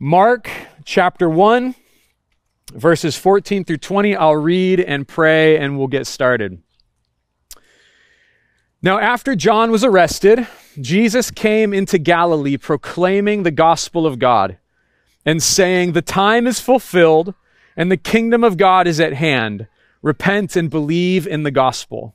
Mark chapter 1, verses 14 through 20. I'll read and pray and we'll get started. Now, after John was arrested, Jesus came into Galilee proclaiming the gospel of God and saying, The time is fulfilled and the kingdom of God is at hand. Repent and believe in the gospel.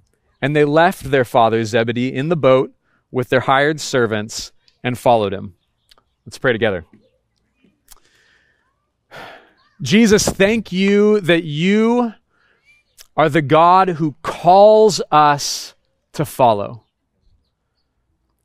And they left their father Zebedee in the boat with their hired servants and followed him. Let's pray together. Jesus, thank you that you are the God who calls us to follow.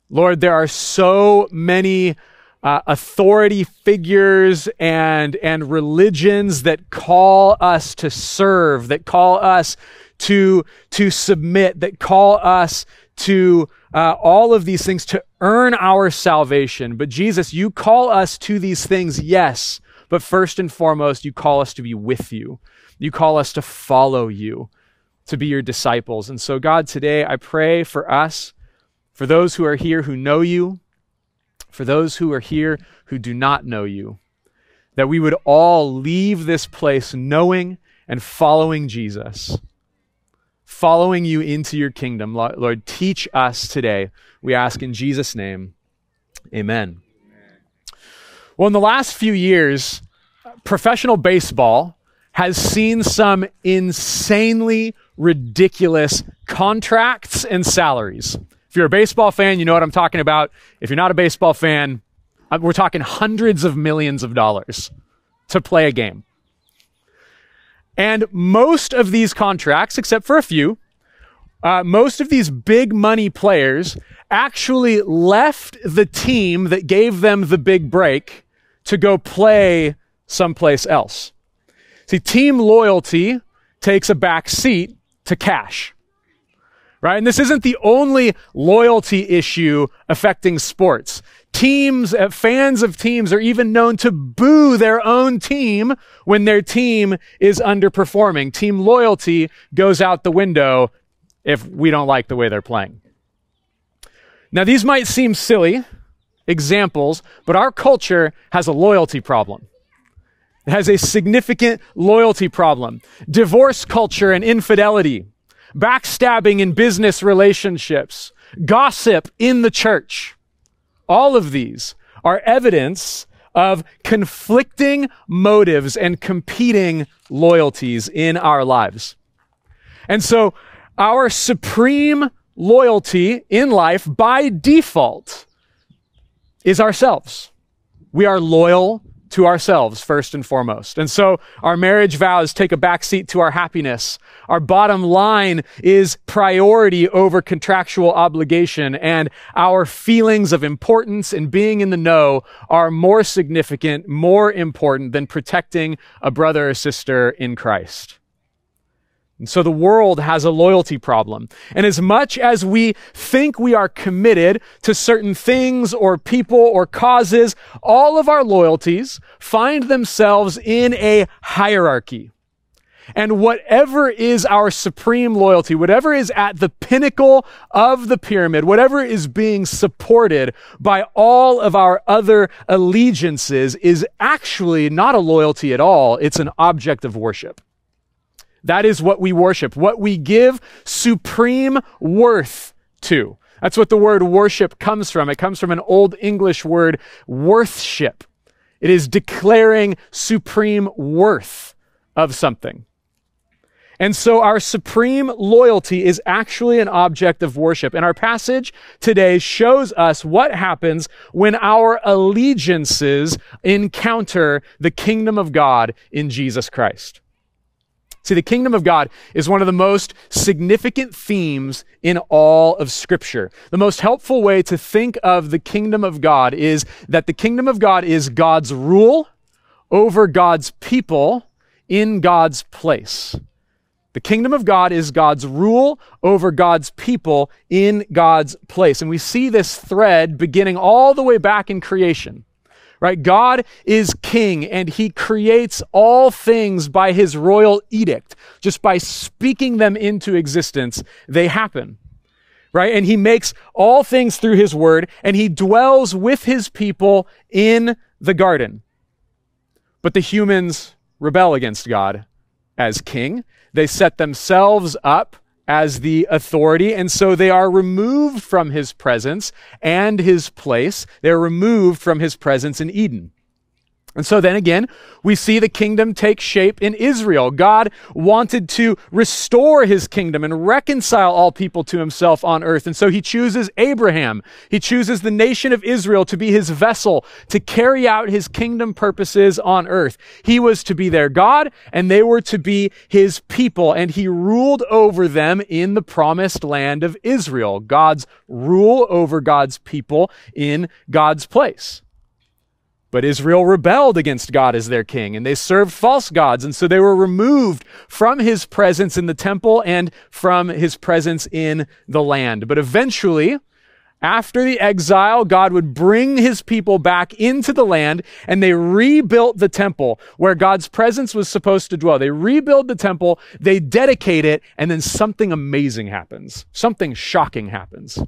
Lord, there are so many uh, authority figures and, and religions that call us to serve, that call us to, to submit, that call us to uh, all of these things to earn our salvation. But Jesus, you call us to these things, yes, but first and foremost, you call us to be with you. You call us to follow you, to be your disciples. And so, God, today I pray for us, for those who are here who know you, for those who are here who do not know you, that we would all leave this place knowing and following Jesus following you into your kingdom. Lord, teach us today. We ask in Jesus' name. Amen. Well, in the last few years, professional baseball has seen some insanely ridiculous contracts and salaries. If you're a baseball fan, you know what I'm talking about. If you're not a baseball fan, uh, we're talking hundreds of millions of dollars to play a game. And most of these contracts, except for a few, uh, most of these big money players actually left the team that gave them the big break to go play someplace else. See, team loyalty takes a back seat to cash. Right? And this isn't the only loyalty issue affecting sports teams, uh, fans of teams are even known to boo their own team when their team is underperforming. Team loyalty goes out the window if we don't like the way they're playing. Now, these might seem silly examples, but our culture has a loyalty problem. It has a significant loyalty problem. Divorce culture and infidelity, backstabbing in business relationships, gossip in the church all of these are evidence of conflicting motives and competing loyalties in our lives. And so our supreme loyalty in life by default is ourselves. We are loyal to ourselves first and foremost. And so our marriage vows take a backseat to our happiness. Our bottom line is priority over contractual obligation and our feelings of importance and being in the know are more significant, more important than protecting a brother or sister in Christ. And so the world has a loyalty problem. And as much as we think we are committed to certain things or people or causes, all of our loyalties find themselves in a hierarchy. And whatever is our supreme loyalty, whatever is at the pinnacle of the pyramid, whatever is being supported by all of our other allegiances is actually not a loyalty at all. It's an object of worship. That is what we worship, what we give supreme worth to. That's what the word worship comes from. It comes from an old English word, worthship. It is declaring supreme worth of something. And so our supreme loyalty is actually an object of worship. And our passage today shows us what happens when our allegiances encounter the kingdom of God in Jesus Christ. See, the kingdom of God is one of the most significant themes in all of Scripture. The most helpful way to think of the kingdom of God is that the kingdom of God is God's rule over God's people in God's place. The kingdom of God is God's rule over God's people in God's place. And we see this thread beginning all the way back in creation. Right? God is king and he creates all things by his royal edict. Just by speaking them into existence, they happen. Right? And he makes all things through his word and he dwells with his people in the garden. But the humans rebel against God as king. They set themselves up as the authority, and so they are removed from his presence and his place. They're removed from his presence in Eden. And so then again, we see the kingdom take shape in Israel. God wanted to restore his kingdom and reconcile all people to himself on earth. And so he chooses Abraham. He chooses the nation of Israel to be his vessel to carry out his kingdom purposes on earth. He was to be their God and they were to be his people. And he ruled over them in the promised land of Israel. God's rule over God's people in God's place. But Israel rebelled against God as their king, and they served false gods, and so they were removed from his presence in the temple and from his presence in the land. But eventually, after the exile, God would bring his people back into the land and they rebuilt the temple where God's presence was supposed to dwell. They rebuild the temple, they dedicate it, and then something amazing happens. Something shocking happens.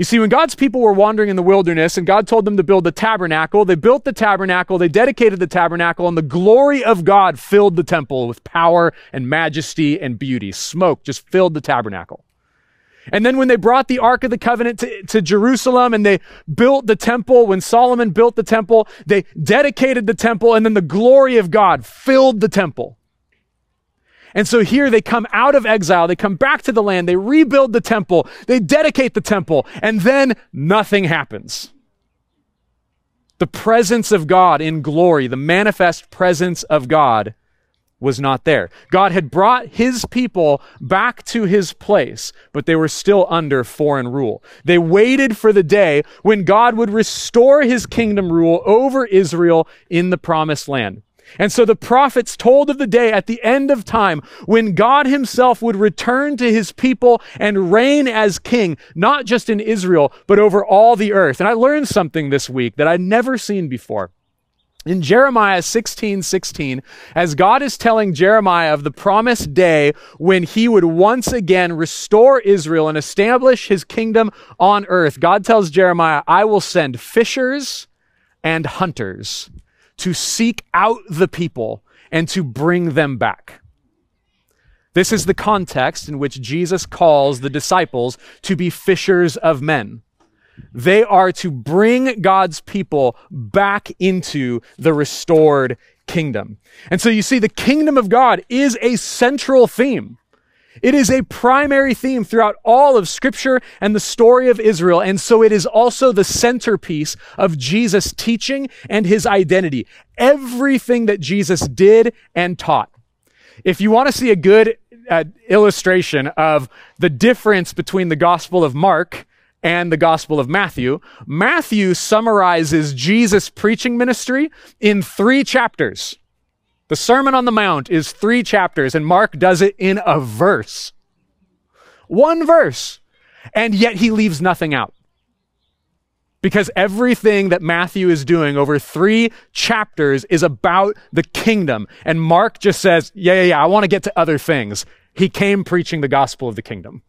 You see, when God's people were wandering in the wilderness and God told them to build the tabernacle, they built the tabernacle, they dedicated the tabernacle, and the glory of God filled the temple with power and majesty and beauty. Smoke just filled the tabernacle. And then when they brought the Ark of the Covenant to, to, Jerusalem and they built the temple, when Solomon built the temple, they dedicated the temple, and then the glory of God filled the temple. And so here they come out of exile, they come back to the land, they rebuild the temple, they dedicate the temple, and then nothing happens. The presence of God in glory, the manifest presence of God, was not there. God had brought his people back to his place, but they were still under foreign rule. They waited for the day when God would restore his kingdom rule over Israel in the promised land. And so the prophets told of the day at the end of time when God himself would return to his people and reign as king, not just in Israel, but over all the earth. And I learned something this week that I'd never seen before. In Jeremiah 16, 16, as God is telling Jeremiah of the promised day when he would once again restore Israel and establish his kingdom on earth, God tells Jeremiah, I will send fishers and hunters to seek out the people and to bring them back. This is the context in which Jesus calls the disciples to be fishers of men. They are to bring God's people back into the restored kingdom. And so you see, the kingdom of God is a central theme. It is a primary theme throughout all of Scripture and the story of Israel, and so it is also the centerpiece of Jesus' teaching and his identity. Everything that Jesus did and taught. If you want to see a good uh, illustration of the difference between the Gospel of Mark and the Gospel of Matthew, Matthew summarizes Jesus' preaching ministry in three chapters. The Sermon on the Mount is three chapters, and Mark does it in a verse. One verse. And yet he leaves nothing out. Because everything that Matthew is doing over three chapters is about the kingdom. And Mark just says, yeah, yeah, yeah, I want to get to other things. He came preaching the gospel of the kingdom.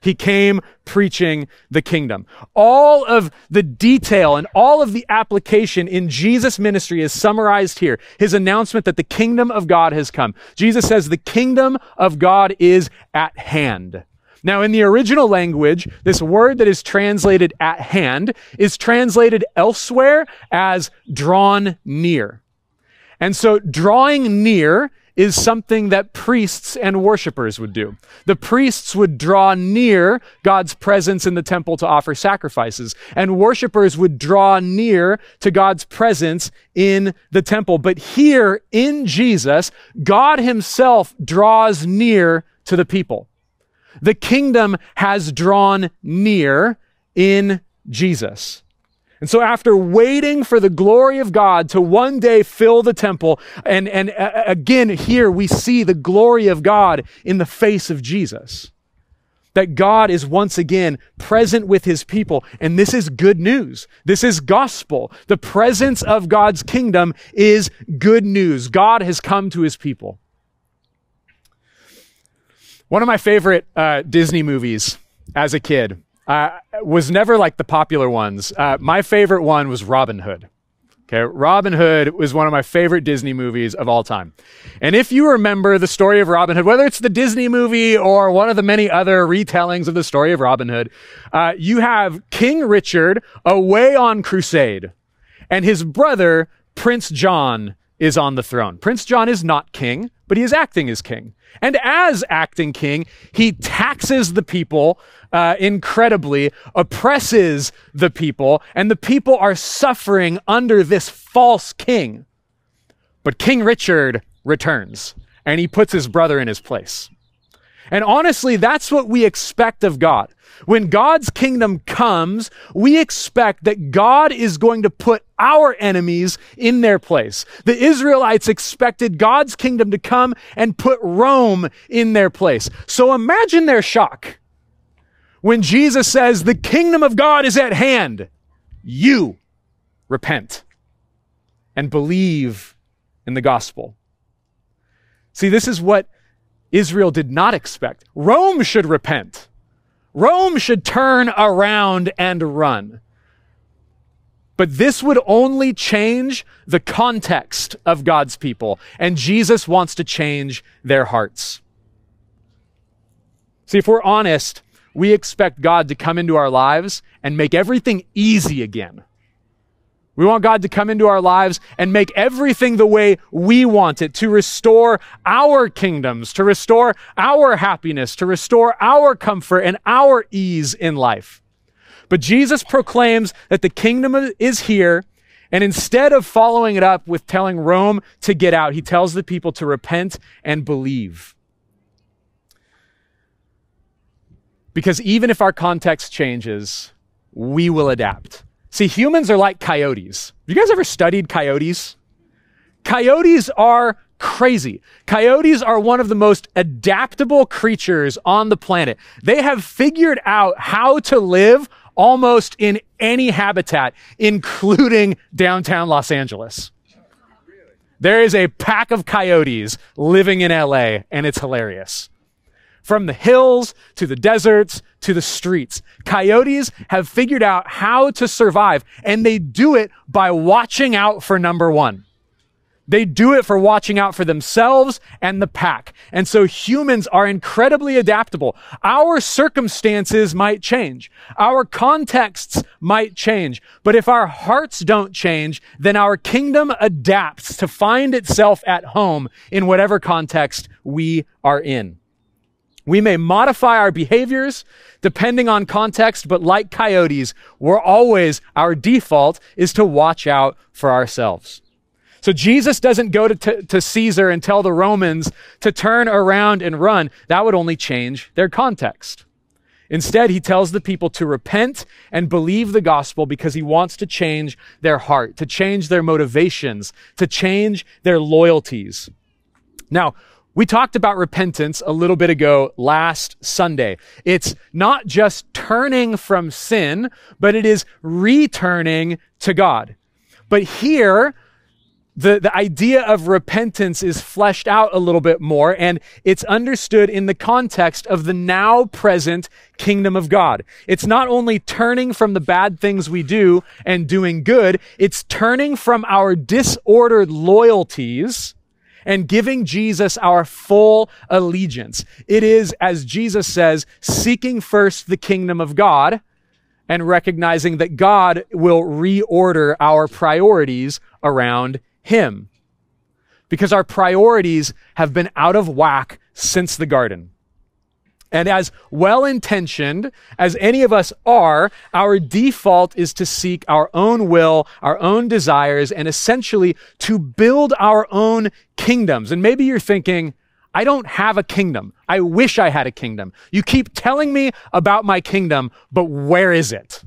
He came preaching the kingdom. All of the detail and all of the application in Jesus' ministry is summarized here. His announcement that the kingdom of God has come. Jesus says the kingdom of God is at hand. Now, in the original language, this word that is translated at hand is translated elsewhere as drawn near. And so drawing near is something that priests and worshipers would do. The priests would draw near God's presence in the temple to offer sacrifices, and worshipers would draw near to God's presence in the temple. But here in Jesus, God himself draws near to the people. The kingdom has drawn near in Jesus. And so after waiting for the glory of God to one day fill the temple, and, and uh, again here we see the glory of God in the face of Jesus. That God is once again present with his people. And this is good news. This is gospel. The presence of God's kingdom is good news. God has come to his people. One of my favorite uh, Disney movies as a kid uh, was never like the popular ones. Uh, my favorite one was Robin Hood. Okay, Robin Hood was one of my favorite Disney movies of all time. And if you remember the story of Robin Hood, whether it's the Disney movie or one of the many other retellings of the story of Robin Hood, uh, you have King Richard away on crusade, and his brother, Prince John, is on the throne. Prince John is not king, but he is acting as king. And as acting king, he taxes the people uh, incredibly, oppresses the people, and the people are suffering under this false king. But King Richard returns, and he puts his brother in his place. And honestly, that's what we expect of God. When God's kingdom comes, we expect that God is going to put our enemies in their place. The Israelites expected God's kingdom to come and put Rome in their place. So imagine their shock when Jesus says, the kingdom of God is at hand. You repent and believe in the gospel. See, this is what Israel did not expect. Rome should repent. Rome should turn around and run. But this would only change the context of God's people, and Jesus wants to change their hearts. See, if we're honest, we expect God to come into our lives and make everything easy again. We want God to come into our lives and make everything the way we want it, to restore our kingdoms, to restore our happiness, to restore our comfort and our ease in life. But Jesus proclaims that the kingdom is here. And instead of following it up with telling Rome to get out, he tells the people to repent and believe. Because even if our context changes, we will adapt. See, humans are like coyotes. Have you guys ever studied coyotes? Coyotes are crazy. Coyotes are one of the most adaptable creatures on the planet. They have figured out how to live almost in any habitat, including downtown Los Angeles. There is a pack of coyotes living in LA, and it's hilarious. From the hills to the deserts to the streets, coyotes have figured out how to survive and they do it by watching out for number one. They do it for watching out for themselves and the pack. And so humans are incredibly adaptable. Our circumstances might change. Our contexts might change. But if our hearts don't change, then our kingdom adapts to find itself at home in whatever context we are in. We may modify our behaviors depending on context, but like coyotes, we're always, our default is to watch out for ourselves. So Jesus doesn't go to, to, to, Caesar and tell the Romans to turn around and run. That would only change their context. Instead, he tells the people to repent and believe the gospel because he wants to change their heart, to change their motivations, to change their loyalties. Now, we talked about repentance a little bit ago last Sunday. It's not just turning from sin, but it is returning to God. But here, the, the idea of repentance is fleshed out a little bit more and it's understood in the context of the now present kingdom of God. It's not only turning from the bad things we do and doing good, it's turning from our disordered loyalties and giving Jesus our full allegiance. It is, as Jesus says, seeking first the kingdom of God and recognizing that God will reorder our priorities around Him. Because our priorities have been out of whack since the garden. And as well intentioned as any of us are, our default is to seek our own will, our own desires, and essentially to build our own kingdoms. And maybe you're thinking, I don't have a kingdom. I wish I had a kingdom. You keep telling me about my kingdom, but where is it?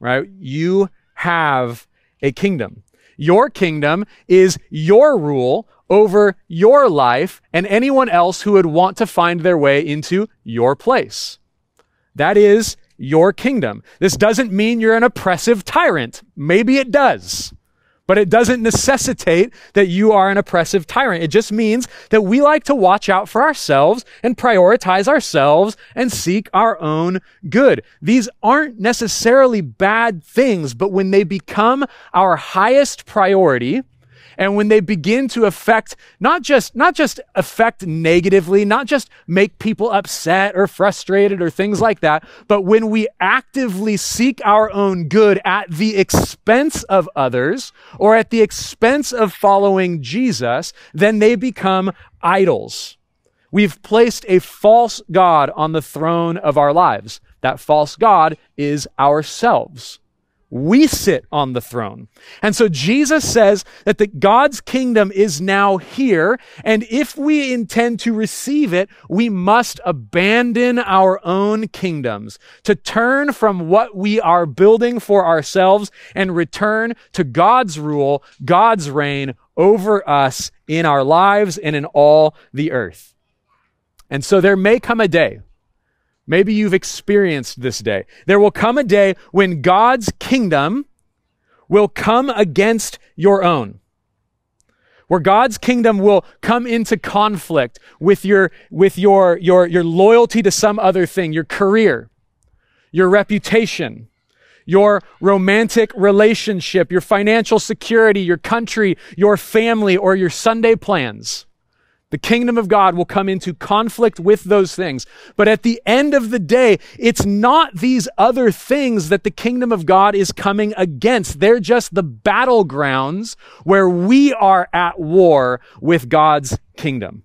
Right? You have a kingdom. Your kingdom is your rule over your life and anyone else who would want to find their way into your place. That is your kingdom. This doesn't mean you're an oppressive tyrant. Maybe it does. But it doesn't necessitate that you are an oppressive tyrant. It just means that we like to watch out for ourselves and prioritize ourselves and seek our own good. These aren't necessarily bad things, but when they become our highest priority, and when they begin to affect not just not just affect negatively not just make people upset or frustrated or things like that but when we actively seek our own good at the expense of others or at the expense of following Jesus then they become idols. We've placed a false god on the throne of our lives. That false god is ourselves we sit on the throne. And so Jesus says that the God's kingdom is now here. And if we intend to receive it, we must abandon our own kingdoms to turn from what we are building for ourselves and return to God's rule, God's reign over us in our lives and in all the earth. And so there may come a day Maybe you've experienced this day. There will come a day when God's kingdom will come against your own. Where God's kingdom will come into conflict with your, with your, your, your loyalty to some other thing, your career, your reputation, your romantic relationship, your financial security, your country, your family, or your Sunday plans. The kingdom of God will come into conflict with those things. But at the end of the day, it's not these other things that the kingdom of God is coming against. They're just the battlegrounds where we are at war with God's kingdom.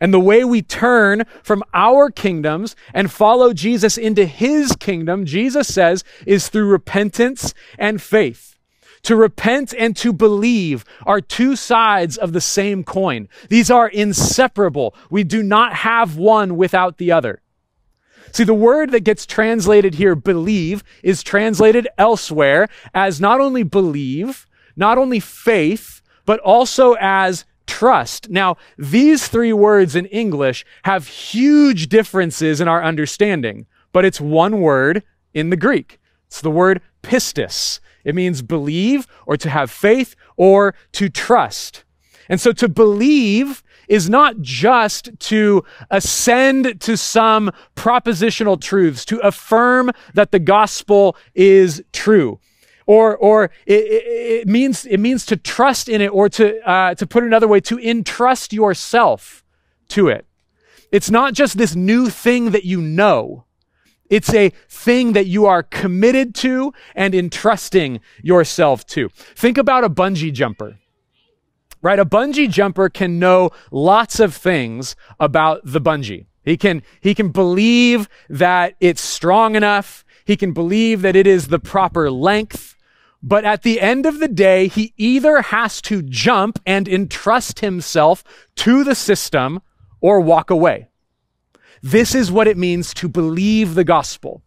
And the way we turn from our kingdoms and follow Jesus into his kingdom, Jesus says, is through repentance and faith. To repent and to believe are two sides of the same coin. These are inseparable. We do not have one without the other. See, the word that gets translated here, believe, is translated elsewhere as not only believe, not only faith, but also as trust. Now, these three words in English have huge differences in our understanding, but it's one word in the Greek. It's the word pistis. It means believe or to have faith or to trust. And so to believe is not just to ascend to some propositional truths, to affirm that the gospel is true. Or, or it, it, means, it means to trust in it, or to, uh, to put it another way, to entrust yourself to it. It's not just this new thing that you know. It's a thing that you are committed to and entrusting yourself to. Think about a bungee jumper. Right? A bungee jumper can know lots of things about the bungee. He can, he can believe that it's strong enough. He can believe that it is the proper length. But at the end of the day, he either has to jump and entrust himself to the system or walk away. This is what it means to believe the gospel.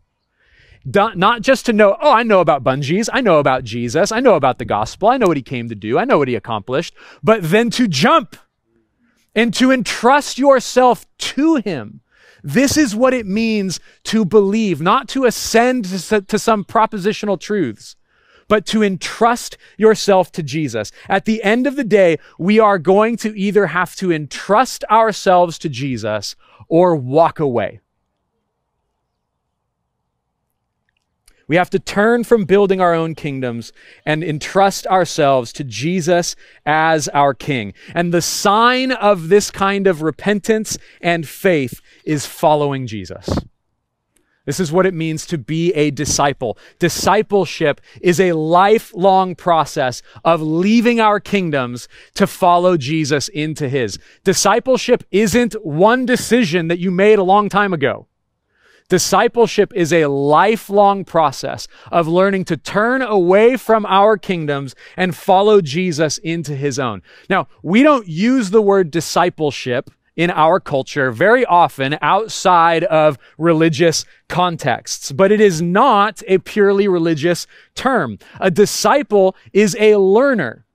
Not just to know, oh, I know about bungees. I know about Jesus. I know about the gospel. I know what he came to do. I know what he accomplished. But then to jump and to entrust yourself to him. This is what it means to believe, not to ascend to some propositional truths, but to entrust yourself to Jesus. At the end of the day, we are going to either have to entrust ourselves to Jesus or walk away. We have to turn from building our own kingdoms and entrust ourselves to Jesus as our King. And the sign of this kind of repentance and faith is following Jesus. This is what it means to be a disciple. Discipleship is a lifelong process of leaving our kingdoms to follow Jesus into his. Discipleship isn't one decision that you made a long time ago. Discipleship is a lifelong process of learning to turn away from our kingdoms and follow Jesus into his own. Now, we don't use the word discipleship in our culture very often outside of religious contexts, but it is not a purely religious term. A disciple is a learner.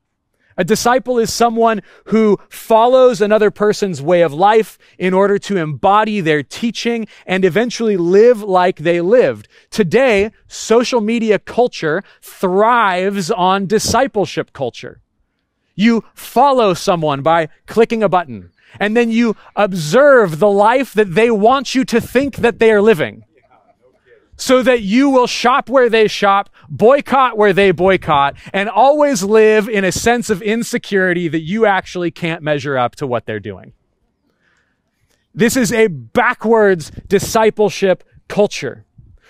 A disciple is someone who follows another person's way of life in order to embody their teaching and eventually live like they lived. Today, social media culture thrives on discipleship culture. You follow someone by clicking a button, and then you observe the life that they want you to think that they are living so that you will shop where they shop, boycott where they boycott, and always live in a sense of insecurity that you actually can't measure up to what they're doing. This is a backwards discipleship culture.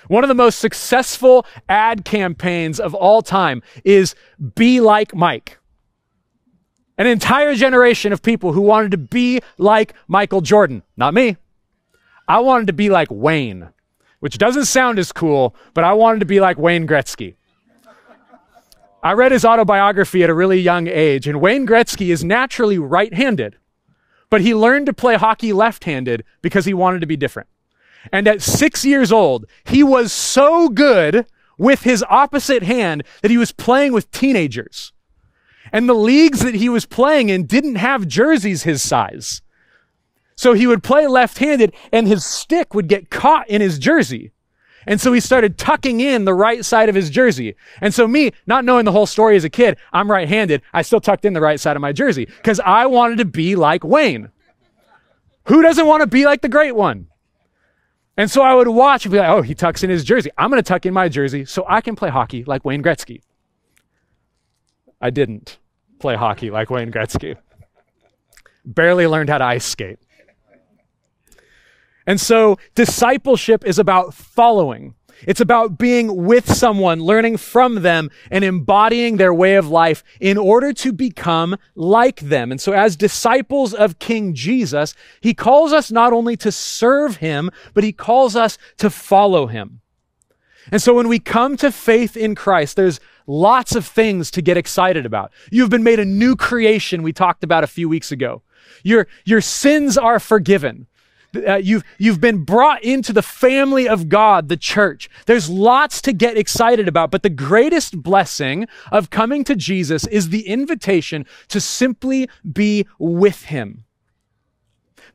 One of the most successful ad campaigns of all time is Be Like Mike. An entire generation of people who wanted to be like Michael Jordan. Not me. I wanted to be like Wayne which doesn't sound as cool, but I wanted to be like Wayne Gretzky. I read his autobiography at a really young age, and Wayne Gretzky is naturally right handed, but he learned to play hockey left handed because he wanted to be different. And at six years old, he was so good with his opposite hand that he was playing with teenagers. And the leagues that he was playing in didn't have jerseys his size. So he would play left handed and his stick would get caught in his jersey. And so he started tucking in the right side of his jersey. And so me, not knowing the whole story as a kid, I'm right handed. I still tucked in the right side of my jersey because I wanted to be like Wayne. Who doesn't want to be like the great one? And so I would watch and be like, oh, he tucks in his jersey. I'm going to tuck in my jersey so I can play hockey like Wayne Gretzky. I didn't play hockey like Wayne Gretzky. Barely learned how to ice skate. And so discipleship is about following. It's about being with someone, learning from them, and embodying their way of life in order to become like them. And so as disciples of King Jesus, he calls us not only to serve him, but he calls us to follow him. And so when we come to faith in Christ, there's lots of things to get excited about. You've been made a new creation we talked about a few weeks ago. Your, your sins are forgiven. Uh, you've, you've been brought into the family of God, the church. There's lots to get excited about, but the greatest blessing of coming to Jesus is the invitation to simply be with Him.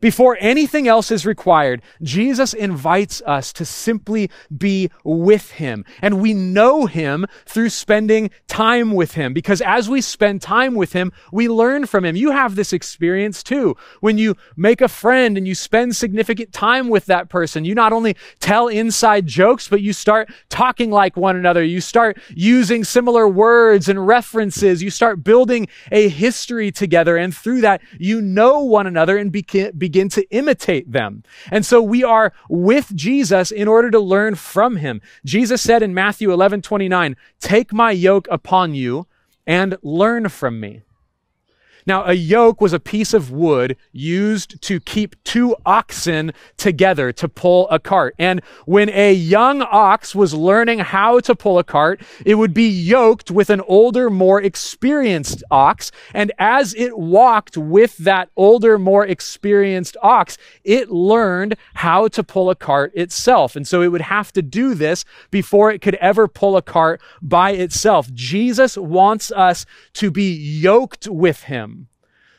Before anything else is required, Jesus invites us to simply be with Him. And we know Him through spending time with Him because as we spend time with Him, we learn from Him. You have this experience too. When you make a friend and you spend significant time with that person, you not only tell inside jokes, but you start talking like one another. You start using similar words and references. You start building a history together. And through that, you know one another and begin begin to imitate them. And so we are with Jesus in order to learn from him. Jesus said in Matthew 11, 29, take my yoke upon you and learn from me. Now, a yoke was a piece of wood used to keep two oxen together to pull a cart. And when a young ox was learning how to pull a cart, it would be yoked with an older, more experienced ox. And as it walked with that older, more experienced ox, it learned how to pull a cart itself. And so it would have to do this before it could ever pull a cart by itself. Jesus wants us to be yoked with him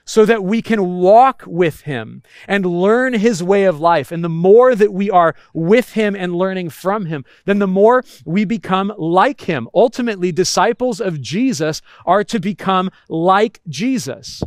so that we can walk with him and learn his way of life. And the more that we are with him and learning from him, then the more we become like him. Ultimately, disciples of Jesus are to become like Jesus.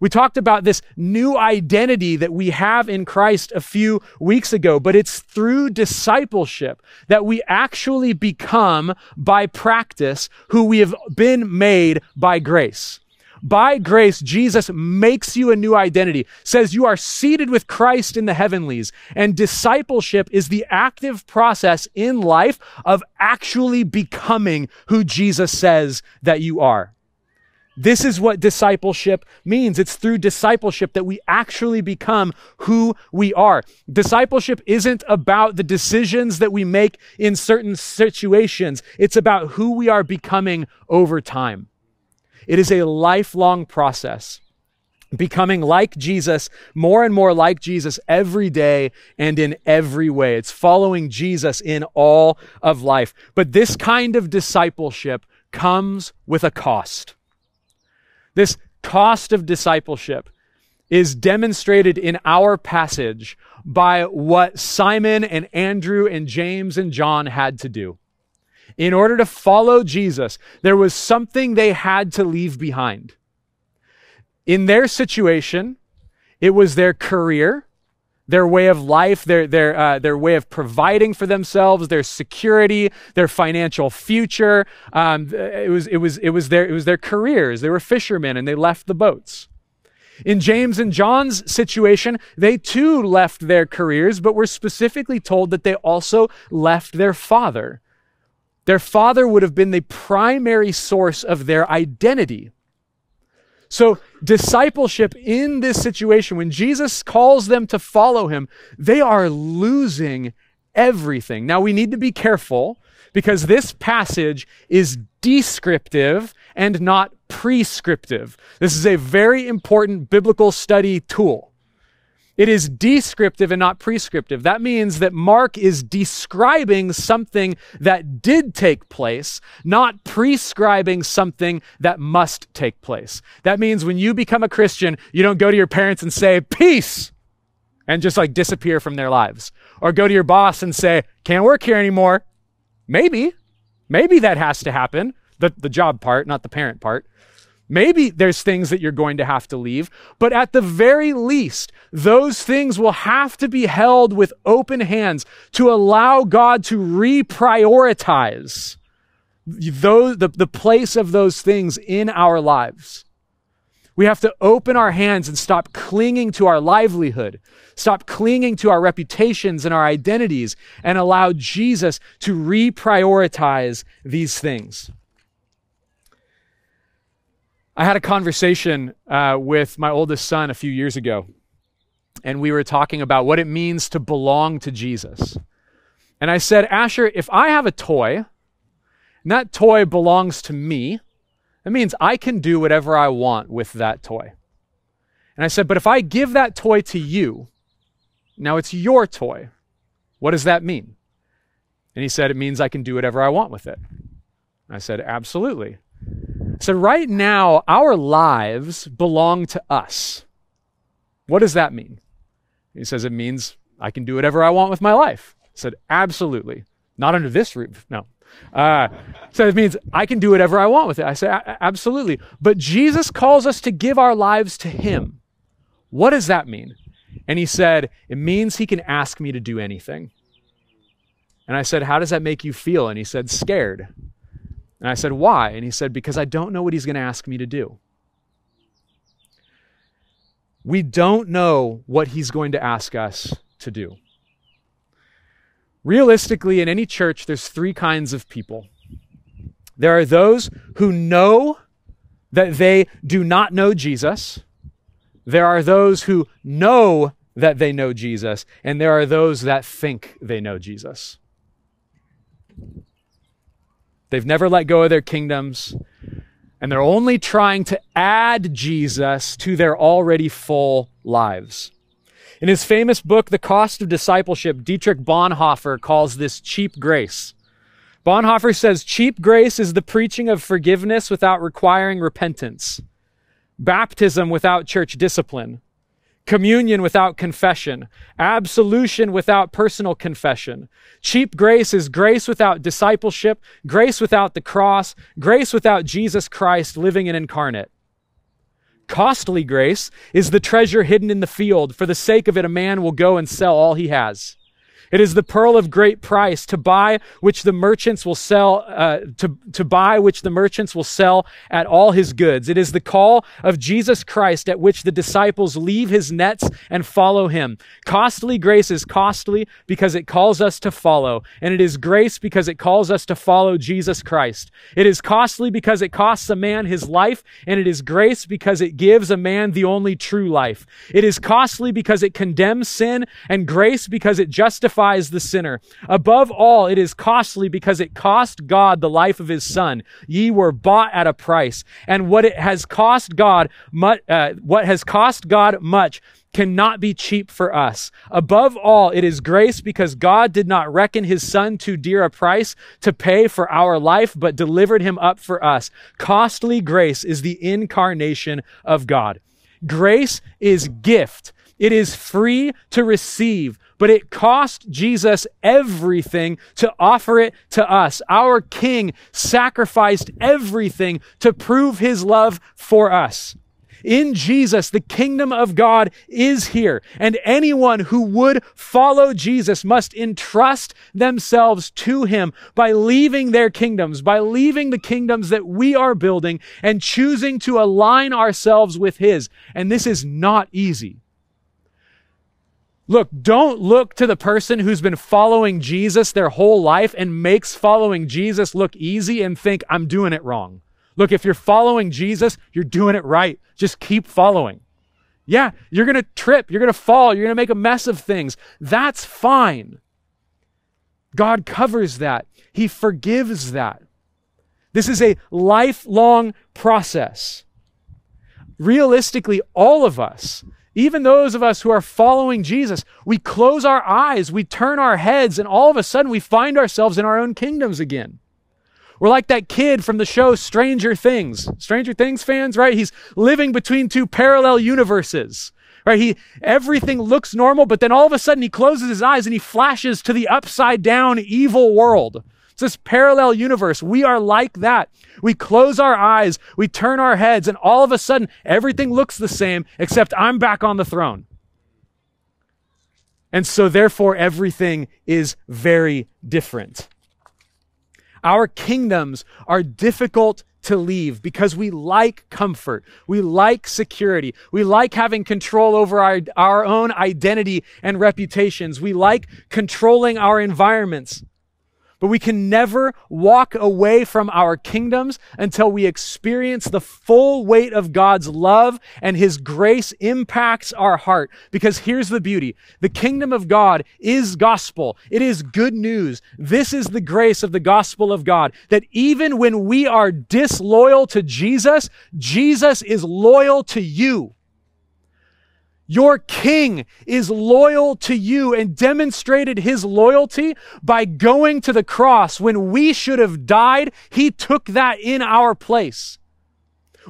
We talked about this new identity that we have in Christ a few weeks ago, but it's through discipleship that we actually become by practice who we have been made by grace. By grace, Jesus makes you a new identity, says you are seated with Christ in the heavenlies. And discipleship is the active process in life of actually becoming who Jesus says that you are. This is what discipleship means. It's through discipleship that we actually become who we are. Discipleship isn't about the decisions that we make in certain situations. It's about who we are becoming over time. It is a lifelong process. becoming like Jesus, more and more like Jesus every day and in every way. It's following Jesus in all of life. But this kind of discipleship comes with a cost. This cost of discipleship is demonstrated in our passage by what Simon and Andrew and James and John had to do. In order to follow Jesus, there was something they had to leave behind. In their situation, it was their career, their way of life, their, their, uh, their way of providing for themselves, their security, their financial future. Um, it, was, it, was, it, was their, it was their careers. They were fishermen and they left the boats. In James and John's situation, they too left their careers, but were specifically told that they also left their father. Their father would have been the primary source of their identity. So, discipleship in this situation, when Jesus calls them to follow him, they are losing everything. Now, we need to be careful because this passage is descriptive and not prescriptive. This is a very important biblical study tool. It is descriptive and not prescriptive. That means that Mark is describing something that did take place, not prescribing something that must take place. That means when you become a Christian, you don't go to your parents and say, peace, and just like disappear from their lives. Or go to your boss and say, can't work here anymore. Maybe. Maybe that has to happen. The, the job part, not the parent part. Maybe there's things that you're going to have to leave, but at the very least, those things will have to be held with open hands to allow God to reprioritize those, the, the place of those things in our lives. We have to open our hands and stop clinging to our livelihood, stop clinging to our reputations and our identities, and allow Jesus to reprioritize these things. I had a conversation uh, with my oldest son a few years ago, and we were talking about what it means to belong to Jesus. And I said, Asher, if I have a toy, and that toy belongs to me, that means I can do whatever I want with that toy. And I said, but if I give that toy to you, now it's your toy, what does that mean? And he said, it means I can do whatever I want with it. I said, absolutely. So, right now, our lives belong to us. What does that mean? He says, It means I can do whatever I want with my life. I said, Absolutely. Not under this roof. No. Uh, so it means I can do whatever I want with it. I said, Absolutely. But Jesus calls us to give our lives to Him. What does that mean? And he said, It means He can ask me to do anything. And I said, How does that make you feel? And he said, Scared. And I said, Why? And he said, Because I don't know what he's going to ask me to do. We don't know what he's going to ask us to do. Realistically, in any church, there's three kinds of people. There are those who know that they do not know Jesus. There are those who know that they know Jesus. And there are those that think they know Jesus. They've never let go of their kingdoms, and they're only trying to add Jesus to their already full lives. In his famous book, The Cost of Discipleship, Dietrich Bonhoeffer calls this cheap grace. Bonhoeffer says cheap grace is the preaching of forgiveness without requiring repentance, baptism without church discipline, communion without confession, absolution without personal confession. Cheap grace is grace without discipleship, grace without the cross, grace without Jesus Christ living and incarnate. Costly grace is the treasure hidden in the field. For the sake of it, a man will go and sell all he has. It is the pearl of great price to buy which the merchants will sell, uh, to, to buy which the merchants will sell at all his goods. It is the call of Jesus Christ at which the disciples leave his nets and follow him. Costly grace is costly because it calls us to follow, and it is grace because it calls us to follow Jesus Christ. It is costly because it costs a man his life, and it is grace because it gives a man the only true life. It is costly because it condemns sin, and grace because it justifies the sinner. Above all, it is costly because it cost God the life of his son. Ye were bought at a price. And what it has cost God, uh, what has cost God much, cannot be cheap for us. Above all, it is grace because God did not reckon his son too dear a price to pay for our life, but delivered him up for us. Costly grace is the incarnation of God. Grace is gift. It is free to receive, but it cost Jesus everything to offer it to us. Our King sacrificed everything to prove his love for us. In Jesus, the kingdom of God is here. And anyone who would follow Jesus must entrust themselves to him by leaving their kingdoms, by leaving the kingdoms that we are building and choosing to align ourselves with his. And this is not easy. Look, don't look to the person who's been following Jesus their whole life and makes following Jesus look easy and think, I'm doing it wrong. Look, if you're following Jesus, you're doing it right. Just keep following. Yeah, you're going to trip. You're going to fall. You're going to make a mess of things. That's fine. God covers that. He forgives that. This is a lifelong process. Realistically, all of us, even those of us who are following Jesus, we close our eyes, we turn our heads, and all of a sudden we find ourselves in our own kingdoms again. We're like that kid from the show Stranger Things. Stranger Things fans, right? He's living between two parallel universes. Right? He everything looks normal, but then all of a sudden he closes his eyes and he flashes to the upside down evil world. It's this parallel universe. We are like that. We close our eyes, we turn our heads, and all of a sudden everything looks the same, except I'm back on the throne. And so therefore everything is very different. Our kingdoms are difficult to leave because we like comfort. We like security. We like having control over our, our own identity and reputations. We like controlling our environments. But we can never walk away from our kingdoms until we experience the full weight of God's love and His grace impacts our heart. Because here's the beauty. The kingdom of God is gospel. It is good news. This is the grace of the gospel of God that even when we are disloyal to Jesus, Jesus is loyal to you. Your king is loyal to you and demonstrated his loyalty by going to the cross. When we should have died, he took that in our place.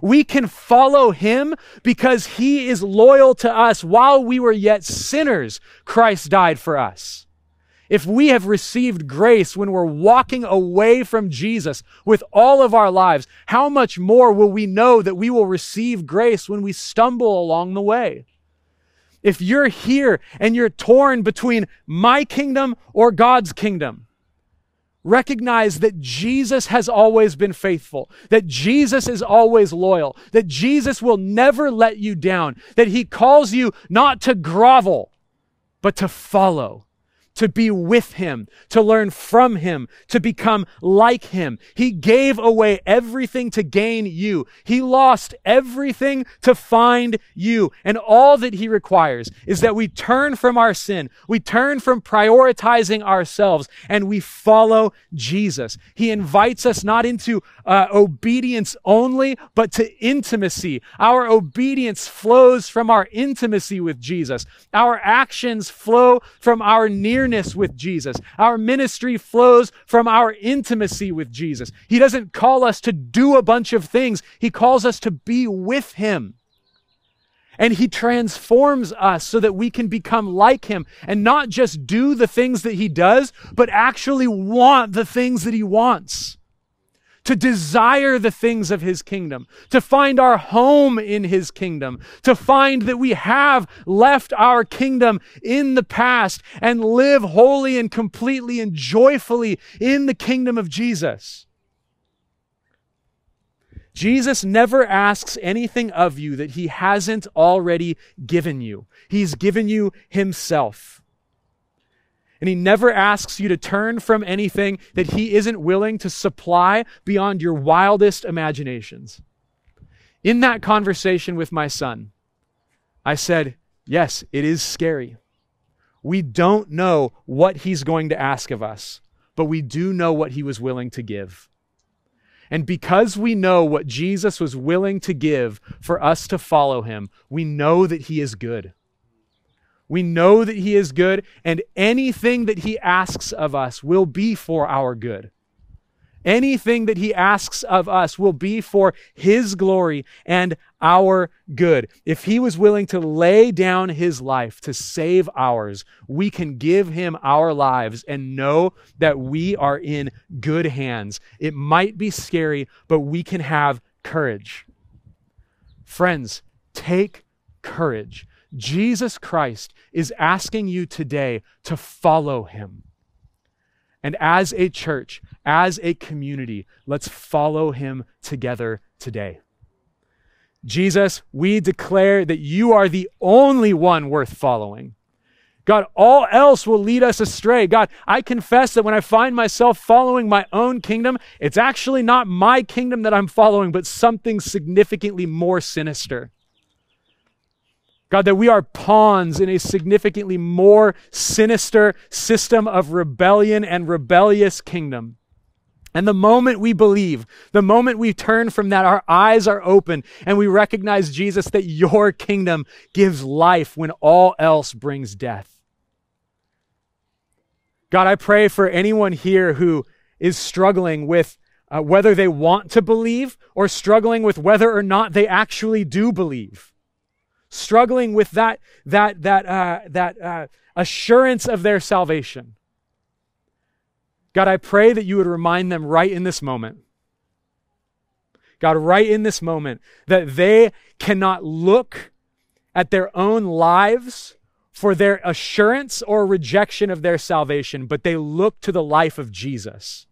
We can follow him because he is loyal to us. While we were yet sinners, Christ died for us. If we have received grace when we're walking away from Jesus with all of our lives, how much more will we know that we will receive grace when we stumble along the way? If you're here and you're torn between my kingdom or God's kingdom, recognize that Jesus has always been faithful, that Jesus is always loyal, that Jesus will never let you down, that he calls you not to grovel, but to follow to be with him, to learn from him, to become like him. He gave away everything to gain you. He lost everything to find you. And all that he requires is that we turn from our sin. We turn from prioritizing ourselves and we follow Jesus. He invites us not into uh, obedience only, but to intimacy. Our obedience flows from our intimacy with Jesus. Our actions flow from our nearness with Jesus. Our ministry flows from our intimacy with Jesus. He doesn't call us to do a bunch of things. He calls us to be with Him. And he transforms us so that we can become like him and not just do the things that he does, but actually want the things that he wants to desire the things of his kingdom, to find our home in his kingdom, to find that we have left our kingdom in the past and live wholly and completely and joyfully in the kingdom of Jesus. Jesus never asks anything of you that he hasn't already given you. He's given you himself. And he never asks you to turn from anything that he isn't willing to supply beyond your wildest imaginations. In that conversation with my son, I said, Yes, it is scary. We don't know what he's going to ask of us, but we do know what he was willing to give. And because we know what Jesus was willing to give for us to follow him, we know that he is good. We know that he is good, and anything that he asks of us will be for our good. Anything that he asks of us will be for his glory and our good. If he was willing to lay down his life to save ours, we can give him our lives and know that we are in good hands. It might be scary, but we can have courage. Friends, take courage. Jesus Christ is asking you today to follow him. And as a church, as a community, let's follow him together today. Jesus, we declare that you are the only one worth following. God, all else will lead us astray. God, I confess that when I find myself following my own kingdom, it's actually not my kingdom that I'm following, but something significantly more sinister. God, that we are pawns in a significantly more sinister system of rebellion and rebellious kingdom. And the moment we believe, the moment we turn from that, our eyes are open and we recognize, Jesus, that your kingdom gives life when all else brings death. God, I pray for anyone here who is struggling with uh, whether they want to believe or struggling with whether or not they actually do believe struggling with that, that, that, uh, that uh, assurance of their salvation. God, I pray that you would remind them right in this moment. God, right in this moment, that they cannot look at their own lives for their assurance or rejection of their salvation, but they look to the life of Jesus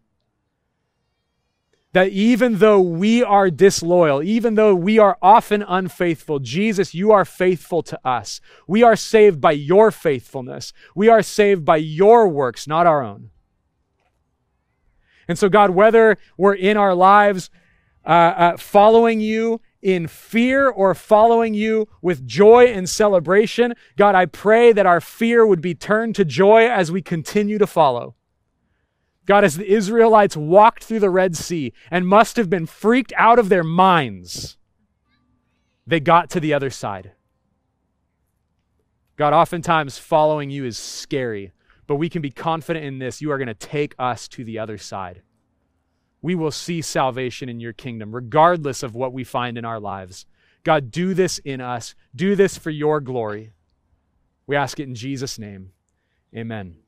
that even though we are disloyal, even though we are often unfaithful, Jesus, you are faithful to us. We are saved by your faithfulness. We are saved by your works, not our own. And so, God, whether we're in our lives uh, uh, following you in fear or following you with joy and celebration, God, I pray that our fear would be turned to joy as we continue to follow. God, as the Israelites walked through the Red Sea and must have been freaked out of their minds, they got to the other side. God, oftentimes following you is scary, but we can be confident in this. You are going to take us to the other side. We will see salvation in your kingdom, regardless of what we find in our lives. God, do this in us. Do this for your glory. We ask it in Jesus' name. Amen.